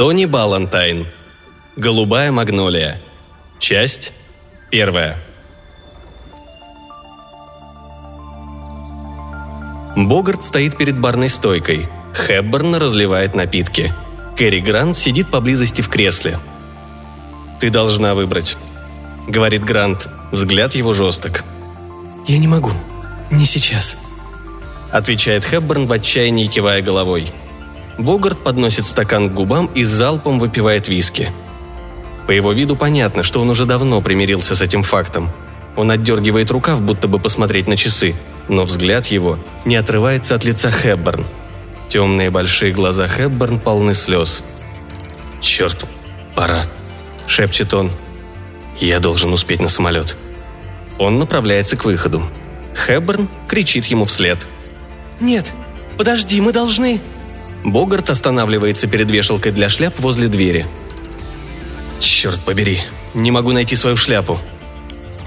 Тони Балантайн. Голубая магнолия. Часть первая. Богарт стоит перед барной стойкой. Хэбборн разливает напитки. Кэрри Грант сидит поблизости в кресле. «Ты должна выбрать», — говорит Грант. Взгляд его жесток. «Я не могу. Не сейчас», — отвечает Хэбборн в отчаянии, кивая головой. Богарт подносит стакан к губам и залпом выпивает виски. По его виду понятно, что он уже давно примирился с этим фактом. Он отдергивает рукав, будто бы посмотреть на часы, но взгляд его не отрывается от лица Хэбборн. Темные большие глаза Хэбборн полны слез. «Черт, пора», — шепчет он. «Я должен успеть на самолет». Он направляется к выходу. Хэбборн кричит ему вслед. «Нет, подожди, мы должны...» Богарт останавливается перед вешалкой для шляп возле двери. «Черт побери, не могу найти свою шляпу».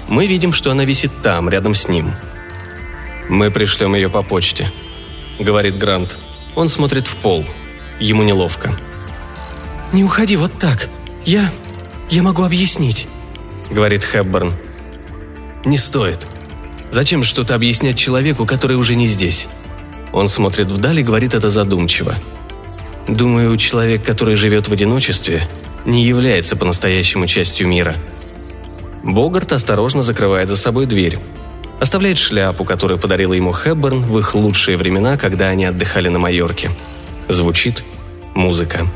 Мы видим, что она висит там, рядом с ним. «Мы пришлем ее по почте», — говорит Грант. Он смотрит в пол. Ему неловко. «Не уходи вот так. Я... я могу объяснить», — говорит Хэбборн. «Не стоит. Зачем что-то объяснять человеку, который уже не здесь?» Он смотрит вдаль и говорит это задумчиво. «Думаю, человек, который живет в одиночестве, не является по-настоящему частью мира». Богарт осторожно закрывает за собой дверь. Оставляет шляпу, которую подарила ему Хэбборн в их лучшие времена, когда они отдыхали на Майорке. Звучит музыка.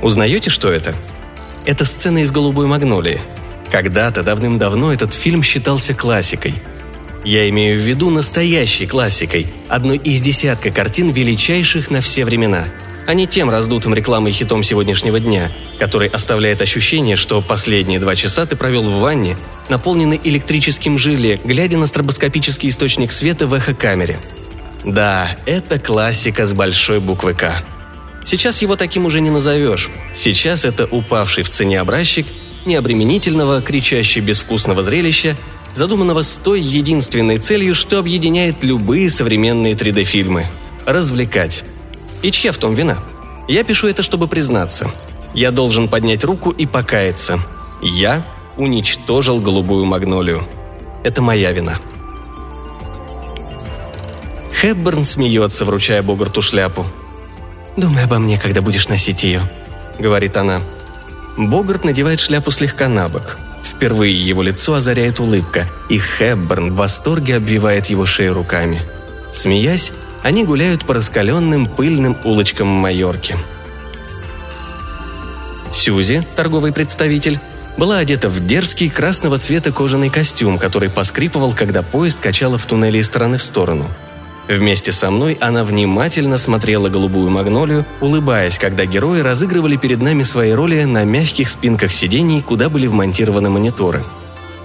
Узнаете, что это? Это сцена из «Голубой магнолии». Когда-то, давным-давно, этот фильм считался классикой. Я имею в виду настоящей классикой, одной из десятка картин величайших на все времена – а не тем раздутым рекламой хитом сегодняшнего дня, который оставляет ощущение, что последние два часа ты провел в ванне, наполненной электрическим желе, глядя на стробоскопический источник света в эхокамере. Да, это классика с большой буквы «К». Сейчас его таким уже не назовешь. Сейчас это упавший в цене образчик необременительного, кричащий безвкусного зрелища, задуманного с той единственной целью, что объединяет любые современные 3D-фильмы – развлекать. И чья в том вина? Я пишу это, чтобы признаться. Я должен поднять руку и покаяться. Я уничтожил голубую магнолию. Это моя вина. Хэбберн смеется, вручая Богарту шляпу. «Думай обо мне, когда будешь носить ее», — говорит она. Богарт надевает шляпу слегка на бок. Впервые его лицо озаряет улыбка, и Хэбберн в восторге обвивает его шею руками. Смеясь, они гуляют по раскаленным пыльным улочкам Майорки. Сюзи, торговый представитель, была одета в дерзкий красного цвета кожаный костюм, который поскрипывал, когда поезд качало в туннеле из стороны в сторону. Вместе со мной она внимательно смотрела голубую магнолию, улыбаясь, когда герои разыгрывали перед нами свои роли на мягких спинках сидений, куда были вмонтированы мониторы –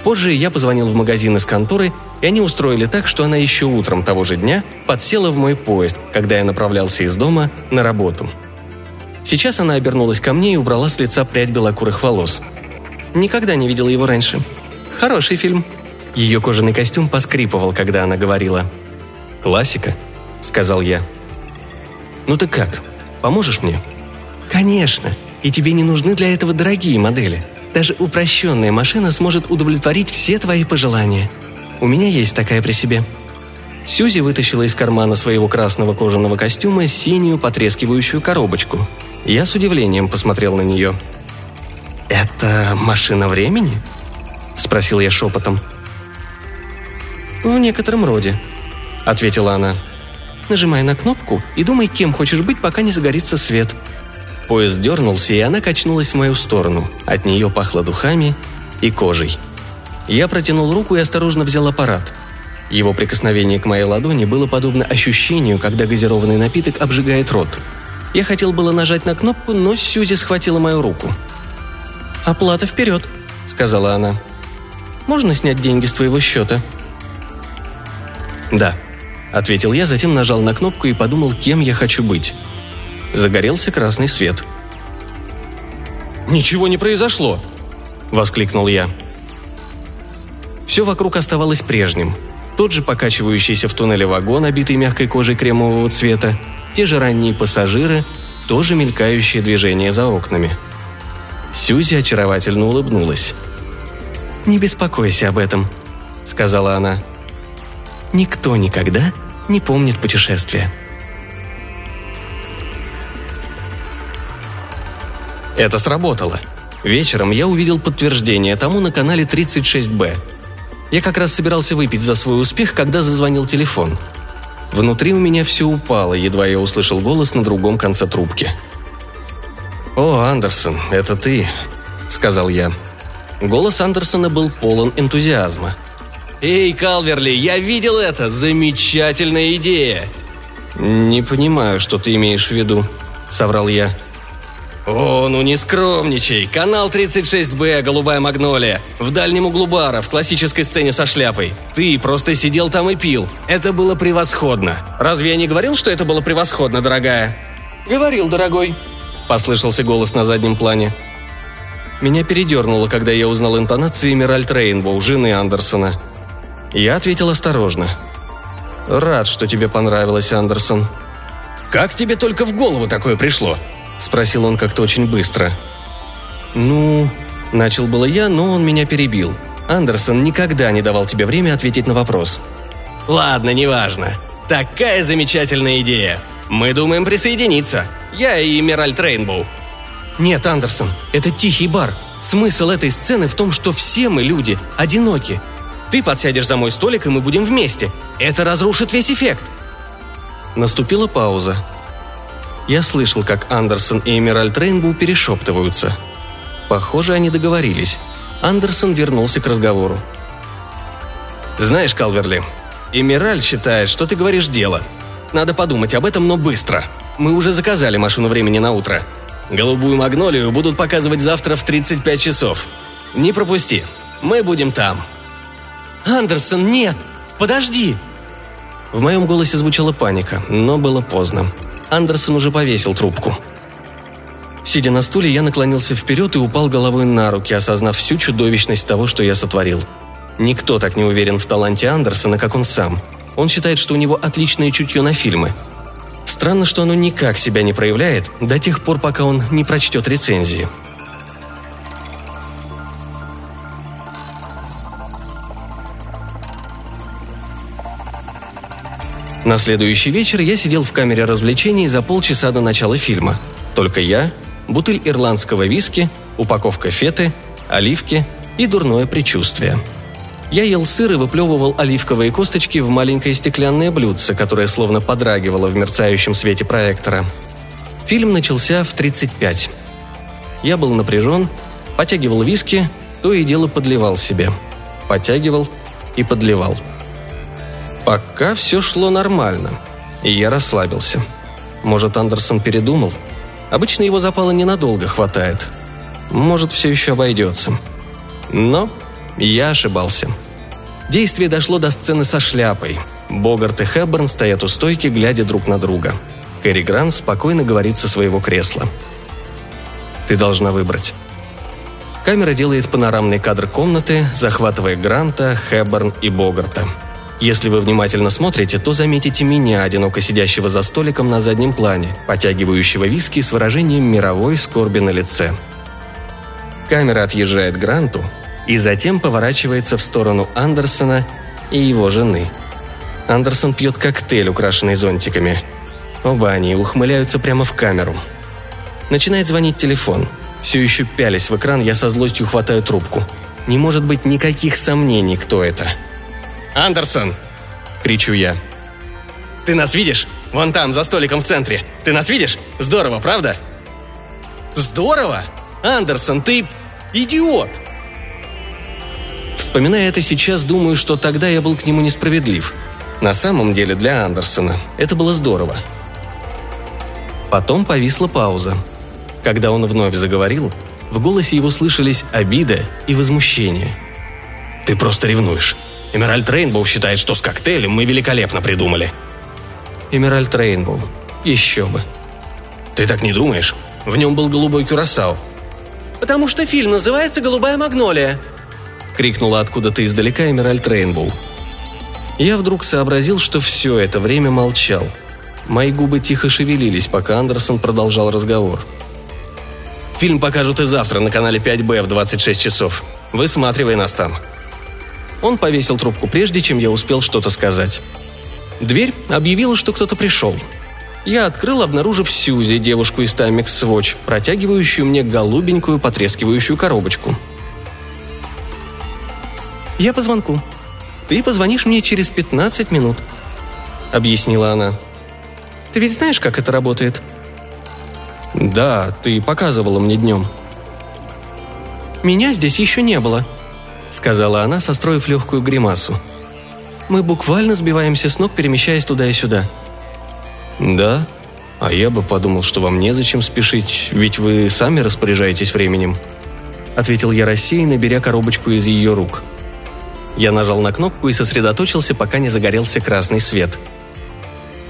Позже я позвонил в магазин из конторы, и они устроили так, что она еще утром того же дня подсела в мой поезд, когда я направлялся из дома на работу. Сейчас она обернулась ко мне и убрала с лица прядь белокурых волос. Никогда не видела его раньше. Хороший фильм. Ее кожаный костюм поскрипывал, когда она говорила. «Классика», — сказал я. «Ну ты как? Поможешь мне?» «Конечно. И тебе не нужны для этого дорогие модели», даже упрощенная машина сможет удовлетворить все твои пожелания. У меня есть такая при себе». Сьюзи вытащила из кармана своего красного кожаного костюма синюю потрескивающую коробочку. Я с удивлением посмотрел на нее. «Это машина времени?» – спросил я шепотом. «В некотором роде», – ответила она. «Нажимай на кнопку и думай, кем хочешь быть, пока не загорится свет», Поезд дернулся, и она качнулась в мою сторону. От нее пахло духами и кожей. Я протянул руку и осторожно взял аппарат. Его прикосновение к моей ладони было подобно ощущению, когда газированный напиток обжигает рот. Я хотел было нажать на кнопку, но Сьюзи схватила мою руку. «Оплата вперед», — сказала она. «Можно снять деньги с твоего счета?» «Да», — ответил я, затем нажал на кнопку и подумал, кем я хочу быть. Загорелся красный свет. «Ничего не произошло!» – воскликнул я. Все вокруг оставалось прежним. тот же покачивающийся в туннеле вагон, обитый мягкой кожей кремового цвета, те же ранние пассажиры, тоже мелькающие движения за окнами. Сьюзи очаровательно улыбнулась. «Не беспокойся об этом», — сказала она. «Никто никогда не помнит путешествия». Это сработало. Вечером я увидел подтверждение тому на канале 36Б. Я как раз собирался выпить за свой успех, когда зазвонил телефон. Внутри у меня все упало, едва я услышал голос на другом конце трубки. «О, Андерсон, это ты», — сказал я. Голос Андерсона был полон энтузиазма. «Эй, Калверли, я видел это! Замечательная идея!» «Не понимаю, что ты имеешь в виду», — соврал я. «О, ну не скромничай! Канал 36Б, голубая магнолия. В дальнем углу бара, в классической сцене со шляпой. Ты просто сидел там и пил. Это было превосходно. Разве я не говорил, что это было превосходно, дорогая?» «Говорил, дорогой», — послышался голос на заднем плане. Меня передернуло, когда я узнал интонации Эмеральд Рейнбоу, жены Андерсона. Я ответил осторожно. «Рад, что тебе понравилось, Андерсон». «Как тебе только в голову такое пришло?» – спросил он как-то очень быстро. «Ну...» – начал было я, но он меня перебил. Андерсон никогда не давал тебе время ответить на вопрос. «Ладно, неважно. Такая замечательная идея. Мы думаем присоединиться. Я и Эмеральд Рейнбоу». «Нет, Андерсон, это тихий бар. Смысл этой сцены в том, что все мы люди, одиноки. Ты подсядешь за мой столик, и мы будем вместе. Это разрушит весь эффект». Наступила пауза. Я слышал, как Андерсон и Эмеральд Рейнбоу перешептываются. Похоже, они договорились. Андерсон вернулся к разговору. «Знаешь, Калверли, Эмеральд считает, что ты говоришь дело. Надо подумать об этом, но быстро. Мы уже заказали машину времени на утро. Голубую магнолию будут показывать завтра в 35 часов. Не пропусти. Мы будем там». «Андерсон, нет! Подожди!» В моем голосе звучала паника, но было поздно. Андерсон уже повесил трубку. Сидя на стуле, я наклонился вперед и упал головой на руки, осознав всю чудовищность того, что я сотворил. Никто так не уверен в таланте Андерсона, как он сам. Он считает, что у него отличное чутье на фильмы. Странно, что оно никак себя не проявляет до тех пор, пока он не прочтет рецензии. На следующий вечер я сидел в камере развлечений за полчаса до начала фильма. Только я, бутыль ирландского виски, упаковка феты, оливки и дурное предчувствие. Я ел сыр и выплевывал оливковые косточки в маленькое стеклянное блюдце, которое словно подрагивало в мерцающем свете проектора. Фильм начался в 35. Я был напряжен, потягивал виски, то и дело подливал себе. Потягивал и подливал – Пока все шло нормально, и я расслабился. Может, Андерсон передумал? Обычно его запала ненадолго хватает. Может, все еще обойдется. Но я ошибался. Действие дошло до сцены со шляпой. Богарт и Хэбберн стоят у стойки, глядя друг на друга. Кэрри Грант спокойно говорит со своего кресла. «Ты должна выбрать». Камера делает панорамный кадр комнаты, захватывая Гранта, Хэбберн и Богарта – если вы внимательно смотрите, то заметите меня, одиноко сидящего за столиком на заднем плане, потягивающего виски с выражением мировой скорби на лице. Камера отъезжает к Гранту и затем поворачивается в сторону Андерсона и его жены. Андерсон пьет коктейль, украшенный зонтиками. Оба они ухмыляются прямо в камеру. Начинает звонить телефон. Все еще пялись в экран, я со злостью хватаю трубку. Не может быть никаких сомнений, кто это – «Андерсон!» – кричу я. «Ты нас видишь? Вон там, за столиком в центре. Ты нас видишь? Здорово, правда?» «Здорово? Андерсон, ты идиот!» Вспоминая это сейчас, думаю, что тогда я был к нему несправедлив. На самом деле для Андерсона это было здорово. Потом повисла пауза. Когда он вновь заговорил, в голосе его слышались обида и возмущение. «Ты просто ревнуешь. Эмеральд Рейнбоу считает, что с коктейлем мы великолепно придумали». «Эмеральд Рейнбоу. Еще бы». «Ты так не думаешь? В нем был голубой кюрасау». «Потому что фильм называется «Голубая магнолия», — крикнула откуда-то издалека Эмеральд Рейнбоу. Я вдруг сообразил, что все это время молчал. Мои губы тихо шевелились, пока Андерсон продолжал разговор. «Фильм покажут и завтра на канале 5Б в 26 часов. Высматривай нас там». Он повесил трубку прежде, чем я успел что-то сказать. Дверь объявила, что кто-то пришел. Я открыл, обнаружив Сьюзи, девушку из Timex Swatch, протягивающую мне голубенькую потрескивающую коробочку. «Я по звонку. Ты позвонишь мне через 15 минут», — объяснила она. «Ты ведь знаешь, как это работает?» «Да, ты показывала мне днем». «Меня здесь еще не было», — сказала она, состроив легкую гримасу. «Мы буквально сбиваемся с ног, перемещаясь туда и сюда». «Да? А я бы подумал, что вам незачем спешить, ведь вы сами распоряжаетесь временем», — ответил я рассеянно, беря коробочку из ее рук. Я нажал на кнопку и сосредоточился, пока не загорелся красный свет.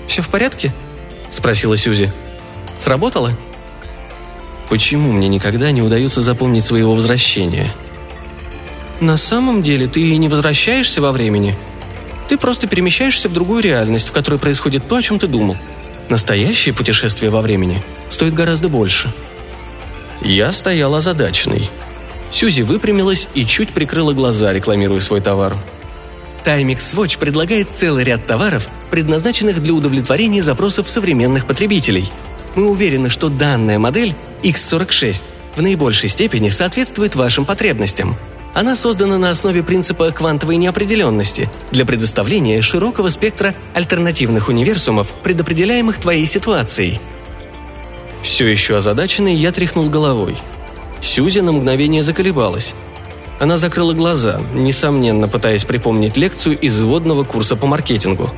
«Все в порядке?» — спросила Сюзи. «Сработало?» Почему мне никогда не удается запомнить своего возвращения? На самом деле ты не возвращаешься во времени. Ты просто перемещаешься в другую реальность, в которой происходит то, о чем ты думал. Настоящее путешествие во времени стоит гораздо больше. Я стоял озадаченный. Сюзи выпрямилась и чуть прикрыла глаза, рекламируя свой товар. Timex Watch предлагает целый ряд товаров, предназначенных для удовлетворения запросов современных потребителей. Мы уверены, что данная модель X46 в наибольшей степени соответствует вашим потребностям. Она создана на основе принципа квантовой неопределенности для предоставления широкого спектра альтернативных универсумов, предопределяемых твоей ситуацией. Все еще озадаченный, я тряхнул головой. Сюзи на мгновение заколебалась. Она закрыла глаза, несомненно пытаясь припомнить лекцию из вводного курса по маркетингу.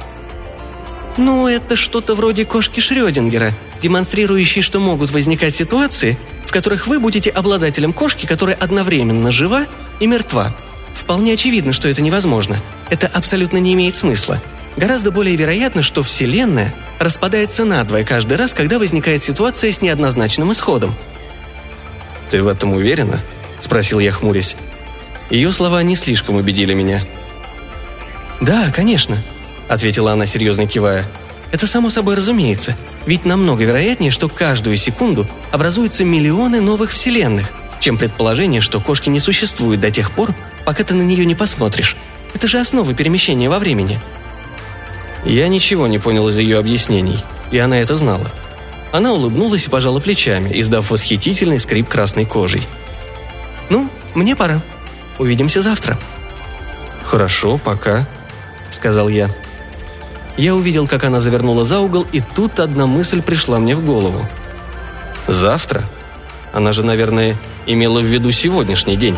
«Ну, это что-то вроде кошки Шрёдингера, демонстрирующей, что могут возникать ситуации, в которых вы будете обладателем кошки, которая одновременно жива и мертва. Вполне очевидно, что это невозможно. Это абсолютно не имеет смысла. Гораздо более вероятно, что Вселенная распадается надвое каждый раз, когда возникает ситуация с неоднозначным исходом. «Ты в этом уверена?» – спросил я, хмурясь. Ее слова не слишком убедили меня. «Да, конечно», – ответила она, серьезно кивая. «Это само собой разумеется. Ведь намного вероятнее, что каждую секунду образуются миллионы новых вселенных, чем предположение, что кошки не существуют до тех пор, пока ты на нее не посмотришь. Это же основа перемещения во времени. Я ничего не понял из ее объяснений, и она это знала. Она улыбнулась и пожала плечами, издав восхитительный скрип красной кожей. «Ну, мне пора. Увидимся завтра». «Хорошо, пока», — сказал я. Я увидел, как она завернула за угол, и тут одна мысль пришла мне в голову. «Завтра?» Она же, наверное, имела в виду сегодняшний день.